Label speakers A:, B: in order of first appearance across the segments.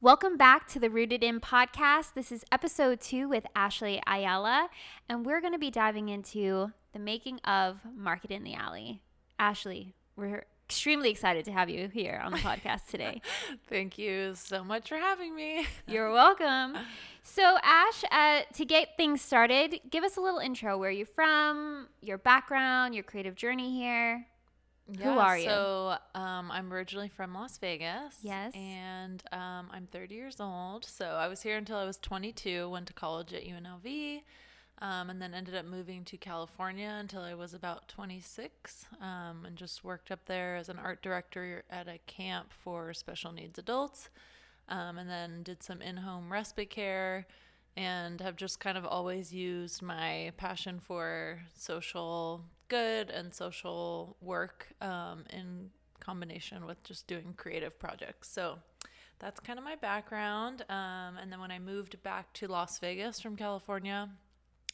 A: Welcome back to the Rooted In podcast. This is episode two with Ashley Ayala, and we're going to be diving into the making of Market in the Alley. Ashley, we're extremely excited to have you here on the podcast today.
B: Thank you so much for having me.
A: You're welcome. So, Ash, uh, to get things started, give us a little intro where you're from, your background, your creative journey here.
B: Yeah,
A: Who are you?
B: So, um, I'm originally from Las Vegas.
A: Yes.
B: And um, I'm 30 years old. So, I was here until I was 22, went to college at UNLV, um, and then ended up moving to California until I was about 26 um, and just worked up there as an art director at a camp for special needs adults. Um, and then did some in home respite care and have just kind of always used my passion for social good and social work um, in combination with just doing creative projects. So that's kind of my background. Um, and then when I moved back to Las Vegas from California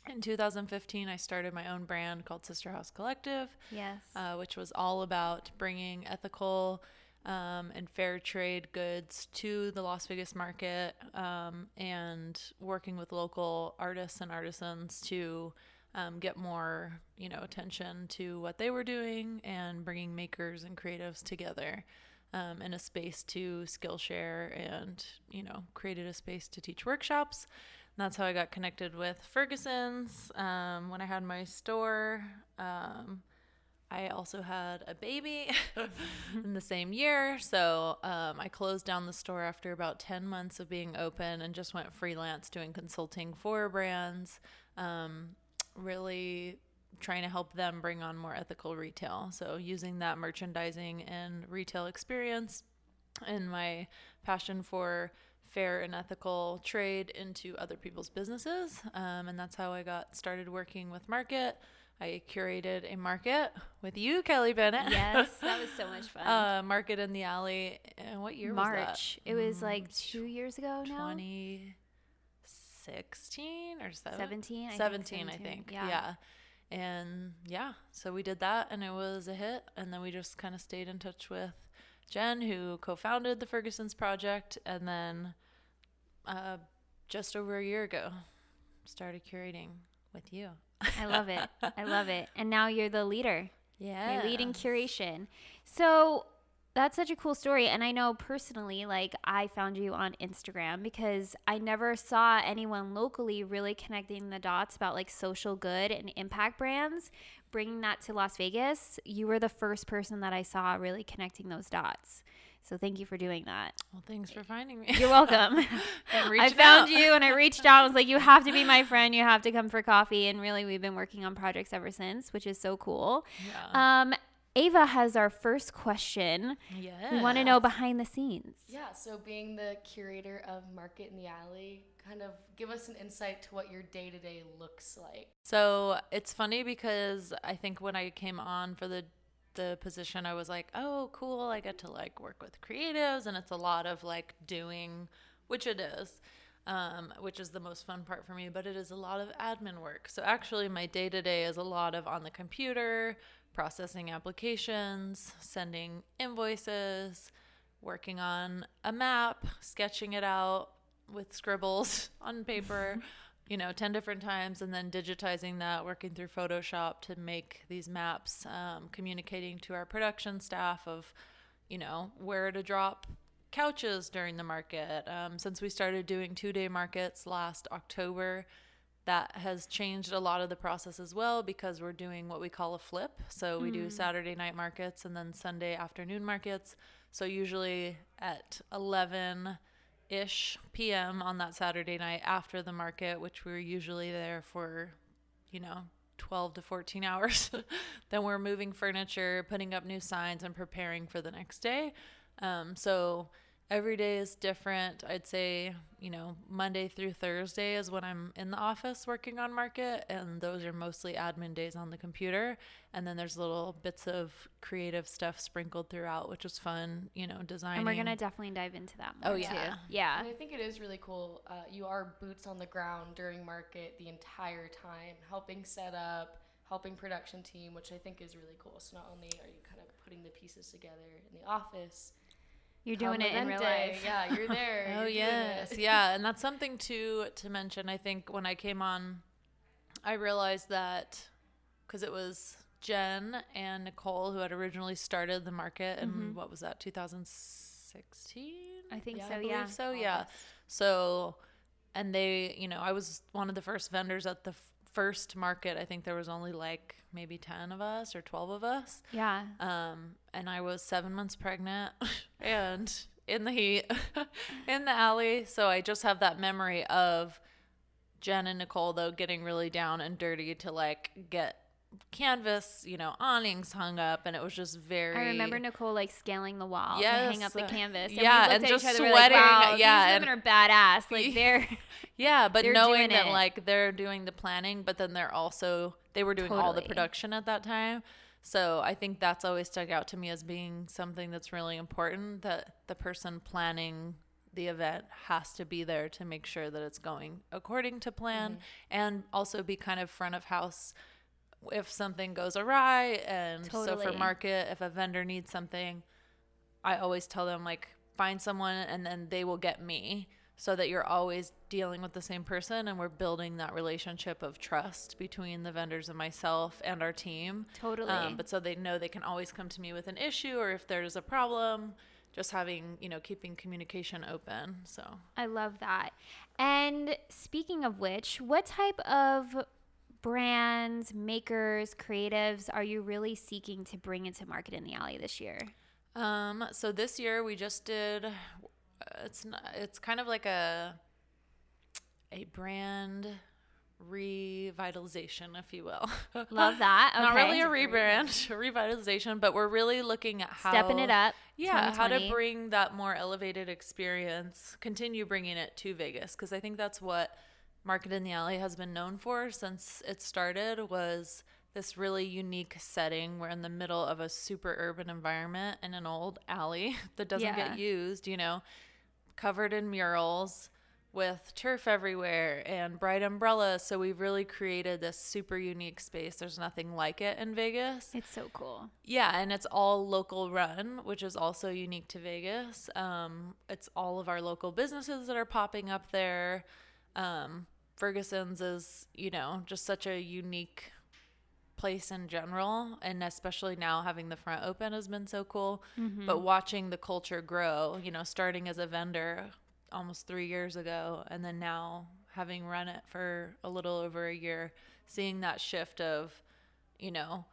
B: in 2015, I started my own brand called Sister House Collective,
A: Yes.
B: uh, which was all about bringing ethical um, and fair trade goods to the Las Vegas market um, and working with local artists and artisans to um, get more, you know, attention to what they were doing and bringing makers and creatives together um, in a space to Skillshare and, you know, created a space to teach workshops. And that's how I got connected with Ferguson's um, when I had my store. Um, I also had a baby in the same year. So um, I closed down the store after about 10 months of being open and just went freelance doing consulting for brands, um, really trying to help them bring on more ethical retail. So using that merchandising and retail experience and my passion for fair and ethical trade into other people's businesses. Um, and that's how I got started working with Market. I curated a market with you, Kelly Bennett.
A: yes, that was so much fun.
B: uh, market in the alley. And what year was that?
A: March. It was like
B: Mm,
A: two years ago now.
B: 2016 or seven?
A: 17, I think
B: 17, I think.
A: yeah.
B: Yeah. And yeah, so we did that and it was a hit. And then we just kind of stayed in touch with Jen, who co founded the Ferguson's Project. And then uh, just over a year ago, started curating with you.
A: I love it. I love it. And now you're the leader.
B: Yeah.
A: You're leading curation. So that's such a cool story. And I know personally, like, I found you on Instagram because I never saw anyone locally really connecting the dots about like social good and impact brands, bringing that to Las Vegas. You were the first person that I saw really connecting those dots. So thank you for doing that.
B: Well, thanks for finding me.
A: You're welcome. I found
B: out.
A: you and I reached out. I was like, you have to be my friend. You have to come for coffee. And really, we've been working on projects ever since, which is so cool.
B: Yeah.
A: Um, Ava has our first question.
B: yeah.
A: We want to know behind the scenes.
C: Yeah, so being the curator of Market in the Alley, kind of give us an insight to what your day to day looks like.
B: So it's funny because I think when I came on for the the position, I was like, oh, cool. I get to like work with creatives, and it's a lot of like doing, which it is, um, which is the most fun part for me. But it is a lot of admin work. So actually, my day to day is a lot of on the computer, processing applications, sending invoices, working on a map, sketching it out with scribbles on paper you know 10 different times and then digitizing that working through photoshop to make these maps um, communicating to our production staff of you know where to drop couches during the market um, since we started doing two day markets last october that has changed a lot of the process as well because we're doing what we call a flip so we do saturday night markets and then sunday afternoon markets so usually at 11 ish p.m. on that Saturday night after the market, which we're usually there for, you know, 12 to 14 hours. then we're moving furniture, putting up new signs, and preparing for the next day. Um, so every day is different. I'd say, you know, Monday through Thursday is when I'm in the office working on market, and those are mostly admin days on the computer. And then there's little bits of creative stuff sprinkled throughout, which is fun, you know, designing.
A: And we're going to definitely dive into that more
B: Oh,
A: too.
B: yeah.
A: Yeah.
C: And I think it is really cool. Uh, you are boots on the ground during market the entire time, helping set up, helping production team, which I think is really cool. So not only are you kind of putting the pieces together in the office,
A: You're doing it in real
C: Event
A: life.
C: Yeah, you're there.
B: Oh
C: you're
B: yes, yeah, and that's something to to mention. I think when I came on, I realized that because it was Jen and Nicole who had originally started the market, and
A: Mhm.
B: what was that, 2016?
A: I think
C: Yeah, I
A: so.
C: believe
A: Yeah.
B: So yeah,
C: August.
B: so and they, you know, I was one of the first vendors at the f- first market. I think there was only like maybe 10 of us or 12 of us.
A: Yeah.
B: Um, and I was seven months pregnant and in the heat in the alley. So I just have that memory of Jen and Nicole though getting really down and dirty to like get canvas, you know, awnings hung up, and it was just very.
A: I remember Nicole like scaling the wall to
B: Yes,
A: hang up the canvas. And
B: yeah, and just
A: other, we were like,
B: sweating,
A: wow,
B: yeah,
A: these
B: and-
A: women are badass. Like they're
B: Yeah, but
A: They're
B: knowing that
A: it.
B: like they're doing the planning, but then they're also they were doing all the production at that time. So I think that's always stuck out to me as being something that's really important that the person planning the event has to be there to make sure that it's going according to plan mm-hmm. and also be kind of front of house if something goes awry and so for market if a vendor needs something I always tell them like find someone and then they will get me so that you're always dealing with the same person and we're building that relationship of trust between the vendors and myself and our team.
A: totally.
B: Um, but so they know they can always come to me with an issue or if there's a problem, just having, you know, keeping communication open. So
A: I love that. And speaking of which, what type of brands, makers, creatives are you really seeking to bring into Market in the Alley this year?
B: Um, so this year we just did. It's not. It's kind of like a a brand revitalization, if you will.
A: Love that.
B: Not really a
C: That's a great
B: rebrand, a revitalization, but we're really looking at how
A: Stepping it up.
B: Yeah, how to bring that more elevated experience, continue bringing it to Vegas because I think that's what Market in the Alley has been known for since it started was this really unique setting. We're in the middle of a super urban environment in an old alley that doesn't
A: Yeah.
B: get used, you know, covered in murals with turf everywhere and bright umbrellas. So we've really created this super unique space. There's nothing like it in Vegas.
A: It's so cool.
B: Yeah, and it's all local run, which is also unique to Vegas. Um, it's all of our local businesses that are popping up there. Um, Ferguson's is, you know, just such a unique place in general, and especially now having the front open has been so cool.
A: Mm-hmm.
B: But watching the culture grow, you know, starting as a vendor almost three years ago, and then now having run it for a little over a year, seeing that shift of, you know,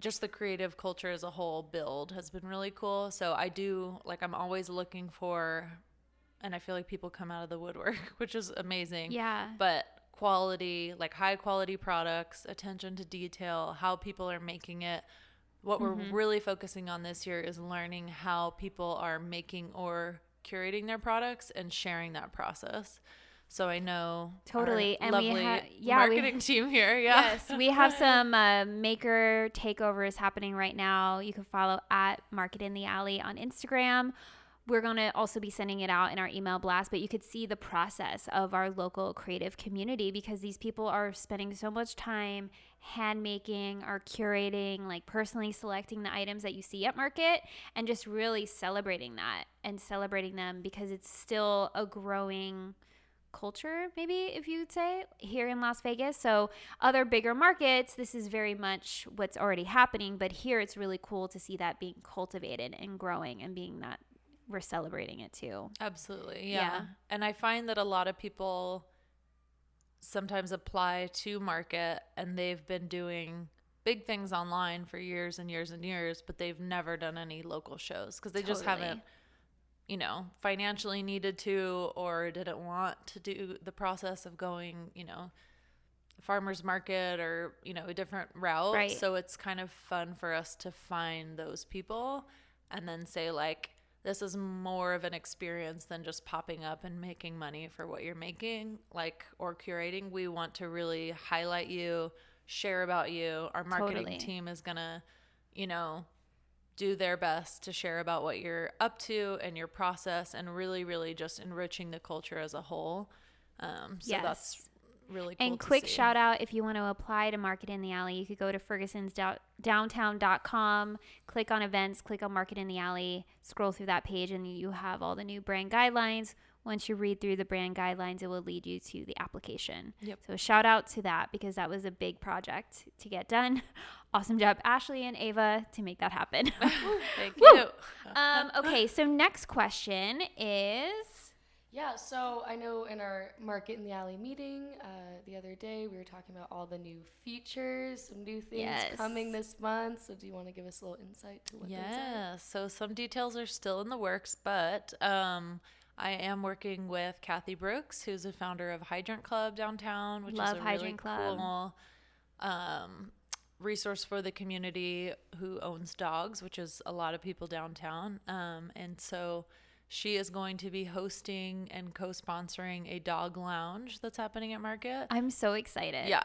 B: just the creative culture as a whole build has been really cool. So I do like I'm always looking for and I feel like people come out of the woodwork, which is amazing.
A: Yeah.
B: But quality, like high quality products, attention to detail, how people are making it. What we're really focusing on this year is learning how people are making or curating their products and sharing that process. So I know
A: Totally, and we
B: lovely
A: ha- yeah, we-
B: marketing team here. Yeah.
A: Yes, we have some uh, maker takeovers happening right now. You can follow at Market in the Alley on Instagram. We're going to also be sending it out in our email blast, but you could see the process of our local creative community because these people are spending so much time hand making or curating, like personally selecting the items that you see at market and just really celebrating that and celebrating them because it's still a growing culture, maybe if you would say, here in Las Vegas. So, other bigger markets, this is very much what's already happening, but here it's really cool to see that being cultivated and growing and being that we're celebrating it too.
B: Absolutely. Yeah.
A: Yeah.
B: And I find that a lot of people sometimes apply to market and they've been doing big things online for years and years and years, but they've never done any local shows because they just haven't, you know, financially needed to or didn't want to do the process of going, you know, farmers market or, you know, a different route.
A: Right.
B: So it's kind of fun for us to find those people and then say like this is more of an experience than just popping up and making money for what you're making like or curating. We want to really highlight you share about you. Our marketing
A: Totally.
B: team is gonna you know do their best to share about what you're up to and your process and really really just enriching the culture as a whole. Um, so that's really cool.
A: and quick
B: see.
A: shout out if you want to apply to Market in the Alley, you could go to ferguson's downtown.com, click on events, click on Market in the Alley, scroll through that page, and you have all the new brand guidelines. Once you read through the brand guidelines, it will lead you to the application.
B: Yep.
A: So shout out to that because that was a big project to get done. Awesome job, Ashley and Ava, to make that happen.
B: Thank you.
A: um, okay, so next question is
C: Yeah, so I know in our Market in the Alley meeting uh, the other day, we were talking about all the new features, some new things
A: Yes.
C: coming this month. So, do you want to give us a little insight to what?
B: Yeah, so some details are still in the works, but um, I am working with Kathy Brooks, who's a founder of Hydrant Club downtown, which
A: Love
B: is a
A: Hydrant
B: really
A: Club.
B: cool um, resource for the community who owns dogs, which is a lot of people downtown. Um, and so she is going to be hosting and co-sponsoring a dog lounge that's happening at Market.
A: I'm so excited.
B: Yeah.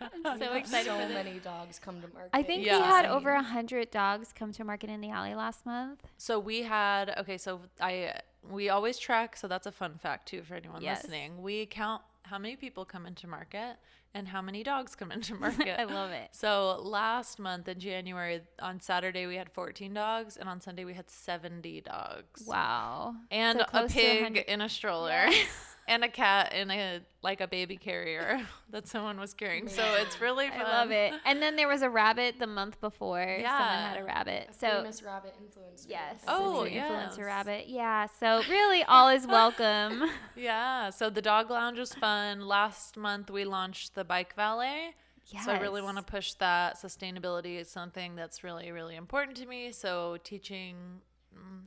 A: I'm so excited
C: So many dogs come to market.
A: I think
B: Yeah.
A: we had over a hundred dogs come to Market in the Alley last month.
B: So we had okay, so I we always track, so that's a fun fact too for anyone
A: Yes.
B: listening. We count how many people come into market and how many dogs come into market.
A: I love it.
B: So last month in January on Saturday we had 14 dogs and on Sunday we had 70 dogs.
A: Wow.
B: And
A: So
B: a pig in a stroller and a cat in a like a baby carrier that someone was carrying. So it's really fun.
A: I love it. And then there was a rabbit the month before. Someone
B: Yeah.
A: had a rabbit.
C: A
A: So
C: famous rabbit influencer.
A: yes.
B: Oh,
A: it's an influencer rabbit. Yeah. So really all is welcome.
B: Yeah, so the dog lounge was fun. Last month we launched the bike valet. So I really want to push that. Sustainability is something that's really, really important to me. So teaching,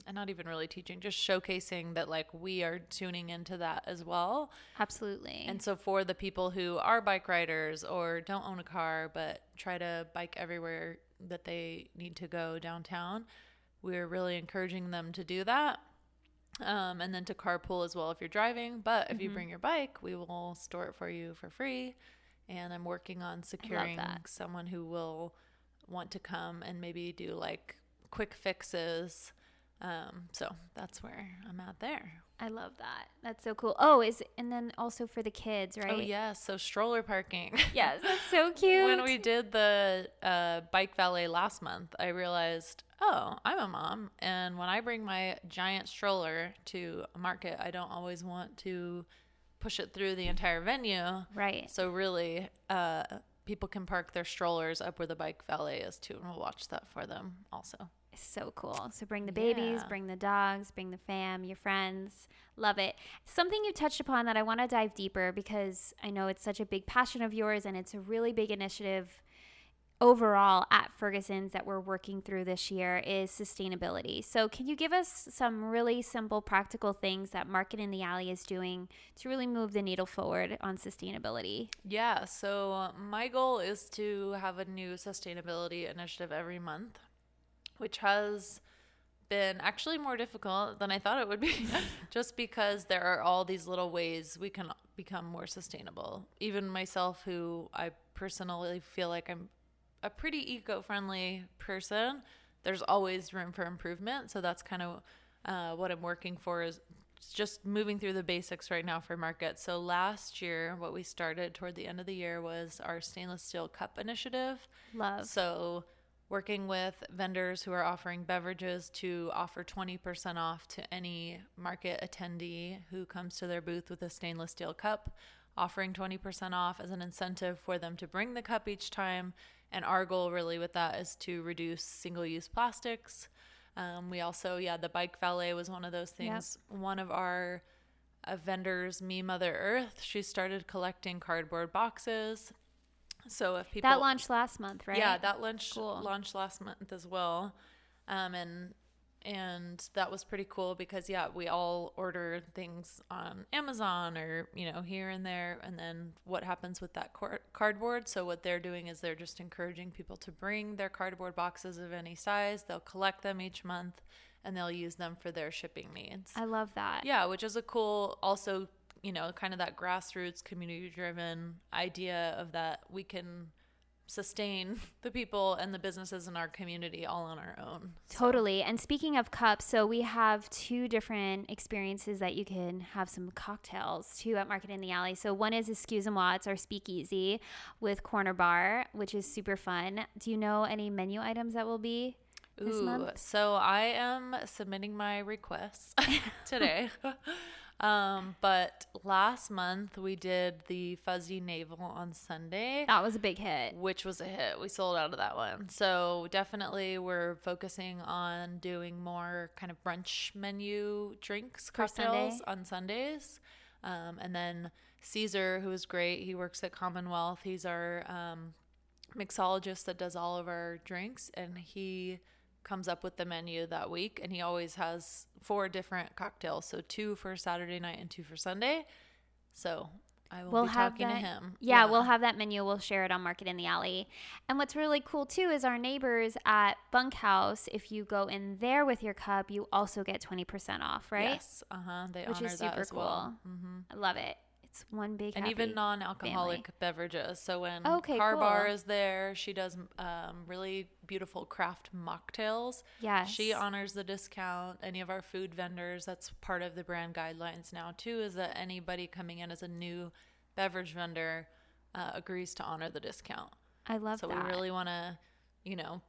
B: and not even really teaching, just showcasing that like we are tuning into that as well.
A: Absolutely.
B: And so for the people who are bike riders or don't own a car but try to bike everywhere that they need to go downtown, we're really encouraging them to do that. Um, and then to carpool as well if you're driving. But if you bring your bike, we will store it for you for free. And I'm working on securing someone who will want to come and maybe do like quick fixes. Um, so that's where I'm at there.
A: I love that. That's so cool. Oh, is and then also for the kids, right?
B: Oh, yes. So stroller parking.
A: Yes, that's so cute.
B: when we did the uh, bike valet last month, I realized, oh, I'm a mom, and when I bring my giant stroller to a market, I don't always want to push it through the entire venue.
A: right.
B: So really, uh, people can park their strollers up where the bike valet is too, and we'll watch that for them also.
A: So cool. So bring the babies,
B: Yeah.
A: bring the dogs, bring the fam, your friends. Love it. Something you touched upon that I want to dive deeper because I know it's such a big passion of yours and it's a really big initiative overall at Ferguson's that we're working through this year is sustainability. So can you give us some really simple practical things that Market in the Alley is doing to really move the needle forward on sustainability?
B: Yeah, so my goal is to have a new sustainability initiative every month, which has been actually more difficult than I thought it would be, just because there are all these little ways we can become more sustainable. Even myself, who I personally feel like I'm a pretty eco friendly person, there's always room for improvement. So that's kind of uh, what I'm working for is just moving through the basics right now for market. So last year, what we started toward the end of the year was our stainless steel cup initiative.
A: Love.
B: So working with vendors who are offering beverages to offer 20% off to any market attendee who comes to their booth with a stainless steel cup, offering 20% off as an incentive for them to bring the cup each time. And our goal really with that is to reduce single use plastics. Um, we also, yeah, the bike valet was one of those
A: Yep.
B: things. One of our uh, vendors, Me Mother Earth, she started collecting cardboard boxes. So if people
A: that launched last month, right?
B: yeah, that launched
A: Cool.
B: launched last month as well, um, and and that was pretty cool because yeah, we all order things on Amazon or you know here and there, and then what happens with that car- cardboard? So what they're doing is they're just encouraging people to bring their cardboard boxes of any size. They'll collect them each month, and they'll use them for their shipping needs.
A: I love that.
B: Yeah, which is a cool, also, you know, kind of that grassroots community driven idea of that we can sustain the people and the businesses in our community all on our own. So-
A: Totally. And speaking of cups, so we have two different experiences that you can have some cocktails too at Market in the Alley. So one is Excuse Moi, it's our speakeasy with Corner Bar, which is super fun. Do you know any menu items that will be
B: Ooh,
A: month?
B: so I am submitting my requests today. um, but last month we did the fuzzy navel on Sunday.
A: That was a big hit.
B: which was a hit. We sold out of that one. So definitely we're focusing on doing more kind of brunch menu drinks,
A: For Sunday?
B: cocktails on Sundays. Um, and then Caesar, who is great, he works at Commonwealth. He's our um, mixologist that does all of our drinks, and he comes up with the menu that week. And he always has four different cocktails, so two for Saturday night and two for Sunday. So I will
A: We'll
B: be
A: have
B: talking
A: that.
B: to him.
A: Yeah, we'll have that menu. We'll share it on Market in the Alley. And what's really cool too is our neighbors at Bunkhouse. If you go in there with your cup, you also get twenty percent off, right?
B: Yes, uh huh. They
A: Which
B: honor
A: is
B: that
A: super
B: as
A: cool.
B: well. hmm
A: I love it. It's one big
B: And even non-alcoholic
A: family.
B: beverages. So when
A: Okay,
B: Car Bar is there, she does um, really beautiful craft mocktails.
A: Yes.
B: She honors the discount. Any of our food vendors, that's part of the brand guidelines now too, is that anybody coming in as a new beverage vendor uh, agrees to honor the discount.
A: I love
B: so
A: that.
B: we really want to, you know,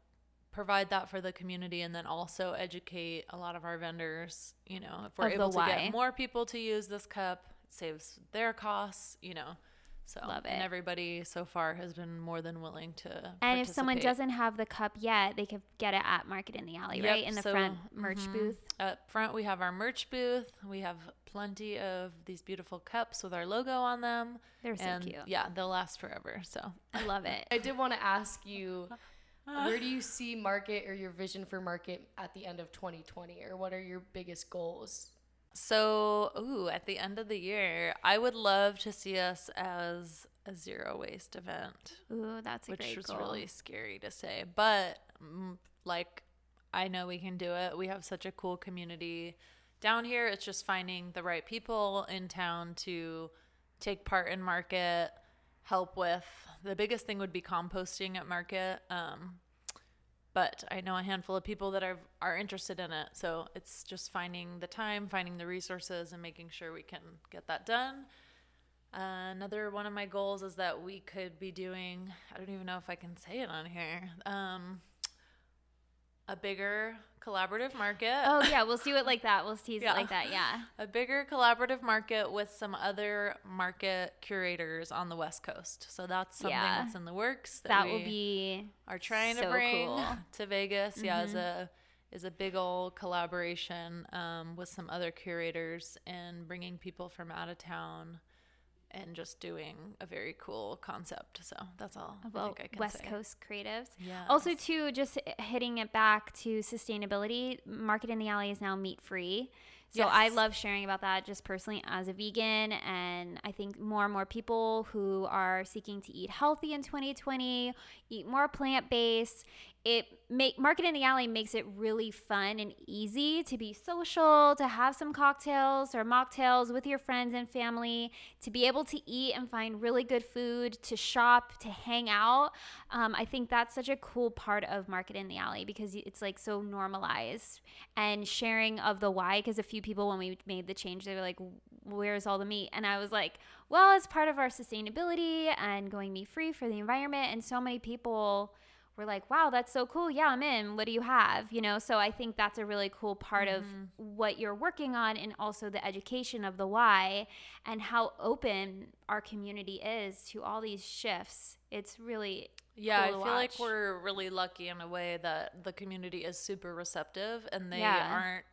B: provide that for the community and then also educate a lot of our vendors, you know, if we're
A: Of
B: able to
A: why.
B: get more people to use this cup, saves their costs, you know. So
A: Love it.
B: and everybody so far has been more than willing to
A: and if someone doesn't have the cup yet, they could get it at Market in the Alley,
B: Yep,
A: right? In the
B: so,
A: front merch
B: mhm.
A: booth.
B: Up front, we have our merch booth. We have plenty of these beautiful cups with our logo on them.
A: They're so
B: and
A: cute.
B: yeah, they'll last forever. So
A: I love it.
C: I did want to ask you, where do you see market or your vision for market at the end of 2020, or what are your biggest goals?
B: So, ooh, at the end of the year, I would love to see us as a zero waste event,
A: Ooh, that's a
B: which
A: great
B: was
A: goal.
B: really scary to say. But, mm, like, I know we can do it. We have such a cool community down here. It's just finding the right people in town to take part in market, help with. The biggest thing would be composting at market. Um, but I know a handful of people that are are interested in it. So it's just finding the time, finding the resources, and making sure we can get that done. Uh, another one of my goals is that we could be doing. I don't even know if I can say it on here. Um, a bigger collaborative market.
A: Oh yeah, we'll do it like that. We'll tease
B: Yeah.
A: it like that. Yeah.
B: a bigger collaborative market with some other market curators on the West Coast. So that's something
A: Yeah.
B: that's in the works.
A: That
B: we
A: will be
B: are trying to bring
A: cool.
B: to Vegas. Yeah, is
A: Mhm.
B: a is a big old collaboration um, with some other curators and bringing people from out of town and just doing a very cool concept. So that's all I think I can
A: West
B: say.
A: Coast creatives.
B: Yeah.
A: Also, too, just hitting it back to sustainability. Market in the Alley is now meat free. So I love sharing about that just personally as a vegan. And I think more and more people who are seeking to eat healthy in 2020, eat more plant based. It make Market in the Alley makes it really fun and easy to be social, to have some cocktails or mocktails with your friends and family, to be able to eat and find really good food, to shop, to hang out. Um, I think that's such a cool part of Market in the Alley because it's like so normalized and sharing of the why. Because a few people, when we made the change, they were like, Where's all the meat? And I was like, Well, it's part of our sustainability and going meat free for the environment. And so many people were like, wow, that's so cool. Yeah, I'm in. What do you have? You know, so I think that's a really cool part of mm-hmm. what you're working on and also the education of the why and how open our community is to all these shifts. It's really
B: Yeah,
A: cool
B: I feel like we're really lucky in a way that the community is super receptive and they
A: Yeah.
B: aren't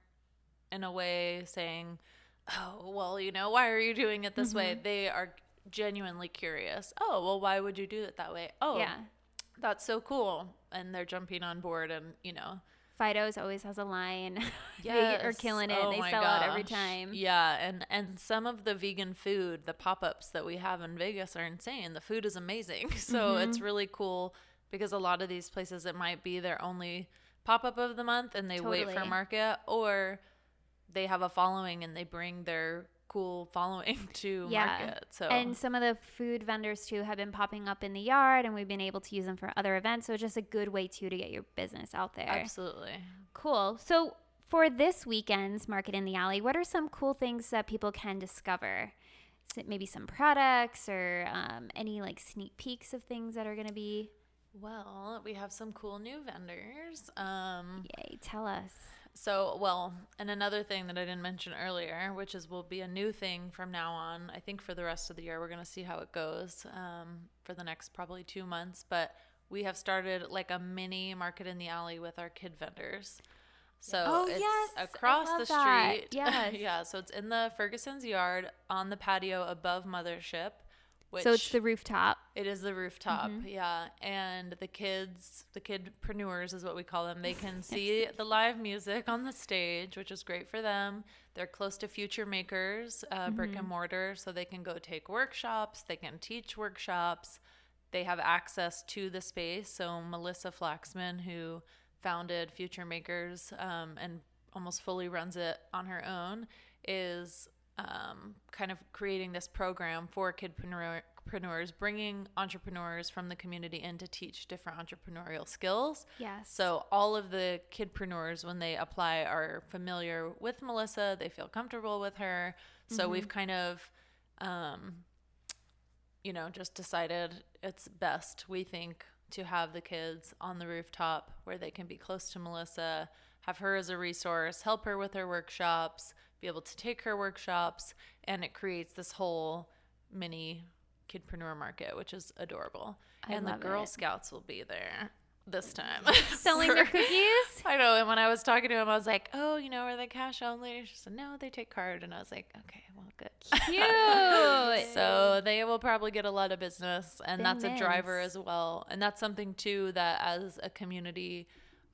B: in a way saying, "Oh, well, you know, why are you doing it this way?"
A: Mm-hmm.
B: They are genuinely curious. "Oh, well, why would you do it that way?" "Oh,
A: yeah.
B: that's so cool." And they're jumping on board and, you know,
A: Fido's always has a line. they are killing it.
B: Oh
A: they
B: my
A: sell out every time.
B: Yeah, and and some of the vegan food, the pop-ups that we have in Vegas are insane. The food is amazing. So
A: Mm-hmm.
B: it's really cool because a lot of these places it might be their only pop-up of the month and they wait for
A: Totally.
B: market or they have a following and they bring their cool following to
A: Yeah.
B: market. So
A: And some of the food vendors too have been popping up in the yard, and we've been able to use them for other events. So it's just a good way too to get your business out there.
B: absolutely.
A: Cool. So for this weekend's Market in the Alley, what are some cool things that people can discover? Maybe some products or um, any like sneak peeks of things that are going to be?
B: Well, we have some cool new vendors. Um,
A: Yay! Tell us.
B: So, well, and another thing that I didn't mention earlier, which is will be a new thing from now on. I think for the rest of the year, we're going to see how it goes um, for the next probably two months. But we have started like a mini market in the alley with our kid vendors. So
A: Oh,
B: it's
A: yes,
B: across the
A: that.
B: street.
A: Yes.
B: yeah. So it's in the Ferguson's yard on the patio above Mothership. Which
A: so it's the rooftop.
B: it is the rooftop,
A: Mm-hmm.
B: yeah. And the kids, the kidpreneurs is what we call them. They can see the live music on the stage, which is great for them. They're close to Future Makers, uh, brick
A: Mm-hmm.
B: and mortar, so they can go take workshops. They can teach workshops. They have access to the space. So Melissa Flaxman, who founded Future Makers um, and almost fully runs it on her own, is um, kind of creating this program for kidpreneurs, bringing entrepreneurs from the community in to teach different entrepreneurial skills.
A: Yes.
B: So all of the kidpreneurs, when they apply, are familiar with Melissa. They feel comfortable with her. So we've kind of, um, you know, just decided it's best, we think, to have the kids on the rooftop where they can be close to Melissa, have her as a resource, help her with her workshops, be able to take her workshops, and it creates this whole mini kidpreneur market, which is adorable.
A: I
B: and the Girl
A: it.
B: Scouts will be there this time.
A: Selling their cookies.
B: I know. And when I was talking to him, I was like, "Oh, you know, are they cash only?" She said, "No, they take card." And I was like, "Okay, well, good."
A: Cute.
B: so they will probably get a lot of business, and that's a driver as well. And that's something too that as a community,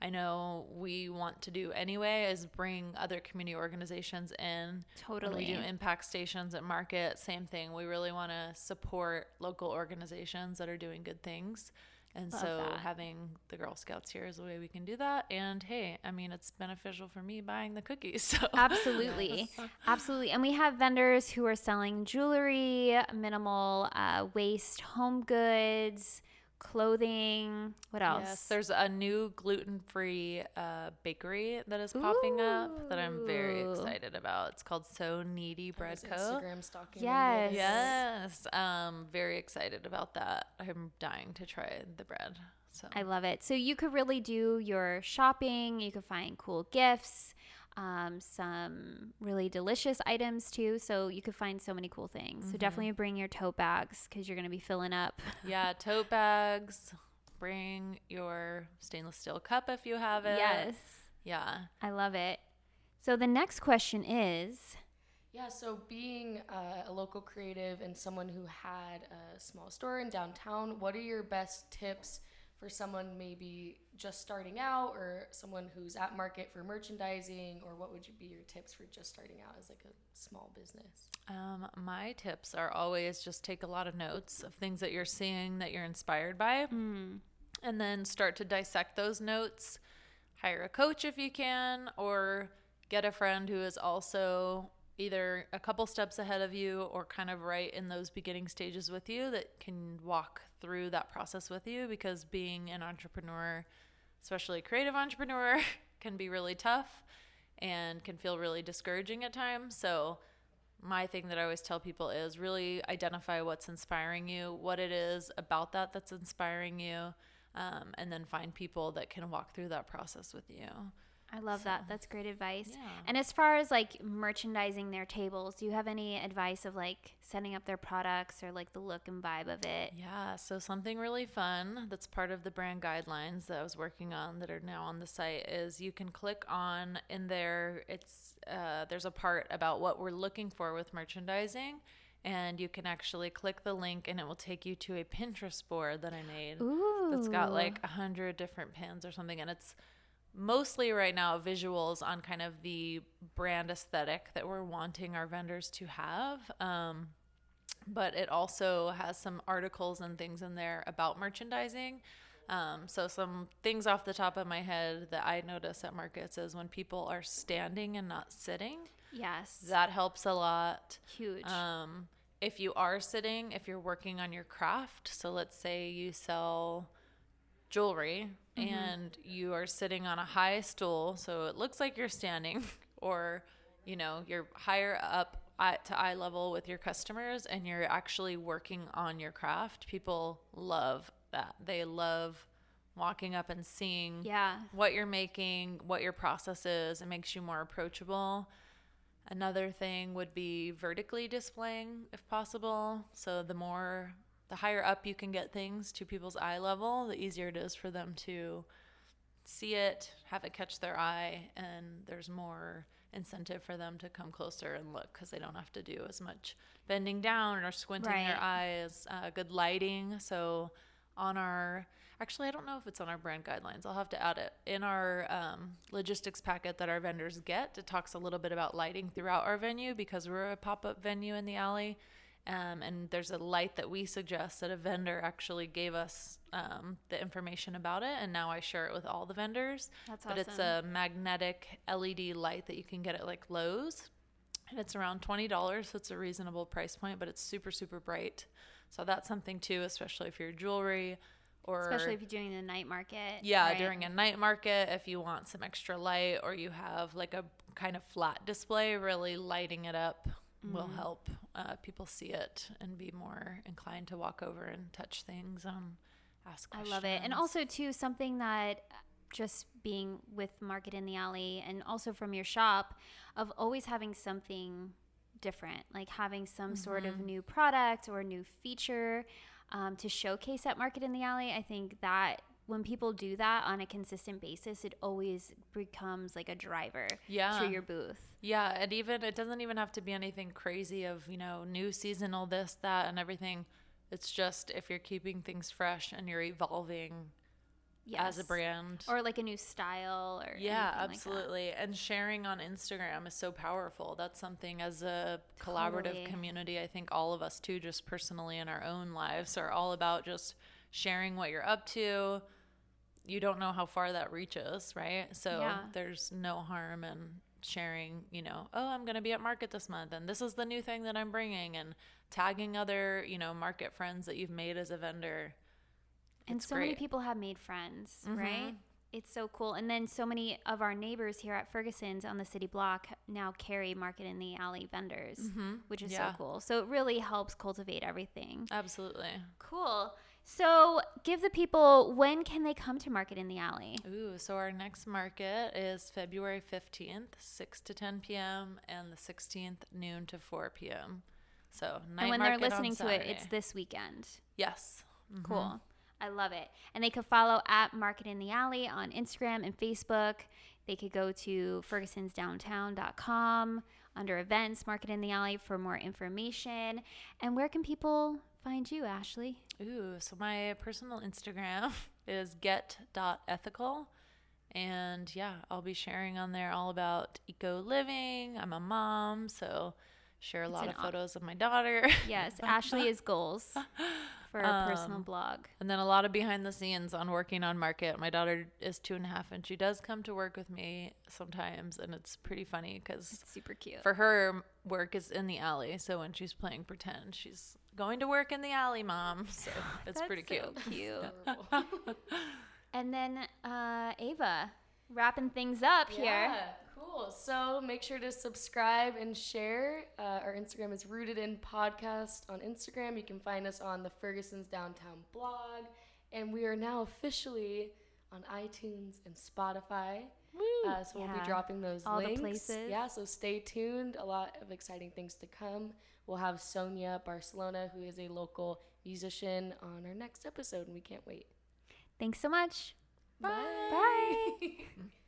B: I know we want to do anyway is bring other community organizations in. When
A: Totally.
B: we do impact stations at market, same thing. We really want to support local organizations that are doing good things. And
A: Love
B: so
A: that.
B: having the Girl Scouts here is a way we can do that. And hey, I mean, it's beneficial for me buying the cookies. So
A: Absolutely. Absolutely. And we have vendors who are selling jewelry, minimal uh, waste home goods, clothing. What else?
B: Yes, there's a new gluten-free uh, bakery that is popping up that I'm very excited about. It's called So Needy Bread
C: was
B: Co.
C: Instagram stalking.
A: Yes.
C: them.
B: Yes, um, very excited about that. I'm dying to try the bread. So
A: I love it. So you could really do your shopping. You could find cool gifts, um, some really delicious items too. So you could find so many cool things. So definitely bring your tote bags because you're going to be filling up.
B: yeah, tote bags. Bring your stainless steel cup if you have it.
A: yes.
B: Yeah.
A: I love it. So the next question is
C: Yeah, so being uh, a local creative and someone who had a small store in downtown, what are your best tips for someone maybe just starting out or someone who's at market for merchandising or what would you be your tips for just starting out as like a small business?
B: Um, my tips are always just take a lot of notes of things that you're seeing that you're inspired by, and then start to dissect those notes. Hire a coach if you can, or get a friend who is also either a couple steps ahead of you or kind of right in those beginning stages with you that can walk through that process with you because being an entrepreneur, especially a creative entrepreneur, can be really tough and can feel really discouraging at times. So, my thing that I always tell people is really identify what's inspiring you, what it is about that that's inspiring you, um, and then find people that can walk through that process with you.
A: I love that. That's great advice.
B: Yeah.
A: And as far as like merchandising their tables, do you have any advice of like setting up their products or like the look and vibe of it?
B: Yeah, so something really fun that's part of the brand guidelines that I was working on that are now on the site is you can click on in there. It's uh, there's a part about what we're looking for with merchandising, and you can actually click the link and it will take you to a Pinterest board that I made.
A: Ooh.
B: that's got like a hundred different pins or something, and it's mostly right now visuals on kind of the brand aesthetic that we're wanting our vendors to have. Um, but it also has some articles and things in there about merchandising. Um, so some things off the top of my head that I notice at markets is when people are standing and not sitting.
A: Yes.
B: That helps a lot.
A: Huge.
B: Um, if you are sitting, if you're working on your craft, so let's say you sell jewelry mm-hmm. and you are sitting on a high stool, so it looks like you're standing, or you know, you're higher up at, to eye level with your customers and you're actually working on your craft, people love that. They love walking up and seeing
A: yeah.
B: what you're making, what your process is. It makes you more approachable. Another thing would be vertically displaying if possible. So the more the higher up you can get things to people's eye level, the easier it is for them to see it, have it catch their eye, and there's more incentive for them to come closer and look because they don't have to do as much bending down or squinting their eyes. Uh, good lighting. So on our actually i don't know if it's on our brand guidelines i'll have to add it in our um, logistics packet that our vendors get it talks a little bit about lighting throughout our venue because we're a pop-up venue in the alley um, and there's a light that we suggest that a vendor actually gave us um, the information about it and now i share it with all the vendors
A: That's awesome.
B: but it's a magnetic led light that you can get at like lowes and it's around $20 so it's a reasonable price point but it's super super bright so that's something too especially if you're jewelry or
A: Especially if you're doing the night market.
B: yeah
A: right?
B: during a night market if you want some extra light or you have like a kind of flat display really lighting it up will
A: Mm-hmm.
B: help uh, people see it and be more inclined to walk over and touch things and ask questions.
A: I love it. And also too something that uh, just being with Market in the Alley and also from your shop of always having something different, like having some sort
B: Mm-hmm.
A: of new product or new feature um, to showcase at Market in the Alley. I think that when people do that on a consistent basis, it always becomes like a driver
B: Yeah.
A: to your booth.
B: Yeah, and even it doesn't even have to be anything crazy of, you know, new seasonal this, that and everything. It's just if you're keeping things fresh and you're evolving as a brand.
A: Or like a new style or
B: yeah,
A: anything like
B: absolutely. and sharing on Instagram is so powerful. That's something as a collaborative
A: Totally.
B: community, I think all of us too, just personally in our own lives, are all about just sharing what you're up to. You don't know how far that reaches, right? So
A: Yeah.
B: there's no harm in sharing, you know, oh, I'm going to be at market this month and this is the new thing that I'm bringing and tagging other, you know, market friends that you've made as a vendor.
A: And so many people have made friends,
B: Mhm.
A: right? It's so cool. And then so many of our neighbors here at Ferguson's on the city block now carry Market in the Alley vendors, which is
B: Yeah.
A: so cool. So it really helps cultivate everything.
B: Absolutely.
A: Cool. So give the people when can they come to Market in the Alley?
B: Ooh, so our next market is February 15th, 6 to 10 p.m., and the 16th, noon to 4 p.m. So, night
A: and when they're listening to it, it's this weekend.
B: Yes. Mhm.
A: Cool. I love it. And they could follow at Market in the Alley on Instagram and Facebook. They could go to fergusonsdowntown.com under events, Market in the Alley for more information. And where can people find you, Ashley?
B: Ooh, so my personal Instagram is get.ethical. And yeah, I'll be sharing on there all about eco living. I'm a mom, so share a lot of photos of my daughter.
A: Yes, Ashley is goals for a personal
B: Um,
A: blog.
B: And then a lot of behind the scenes on working on market. My daughter is two and a half, and she does come to work with me sometimes, and it's pretty funny because
A: super cute.
B: for her, work is in the alley. So when she's playing pretend, she's going to work in the alley, mom. So it's
A: That's
B: pretty
A: so
B: cute.
A: cute. And then uh, Ava, wrapping things up here.
C: Cool. So make sure to subscribe and share. Uh, our Instagram is Rooted in Podcast on Instagram. You can find us on the Ferguson's Downtown blog. And we are now officially on iTunes and Spotify. Uh, so we'll be dropping those
A: All the places.
C: Yeah, so stay tuned. A lot of exciting things to come. We'll have Sonia Barcelona, who is a local musician, on our next episode, and we can't wait.
A: Thanks so much.
C: Bye.
A: Bye.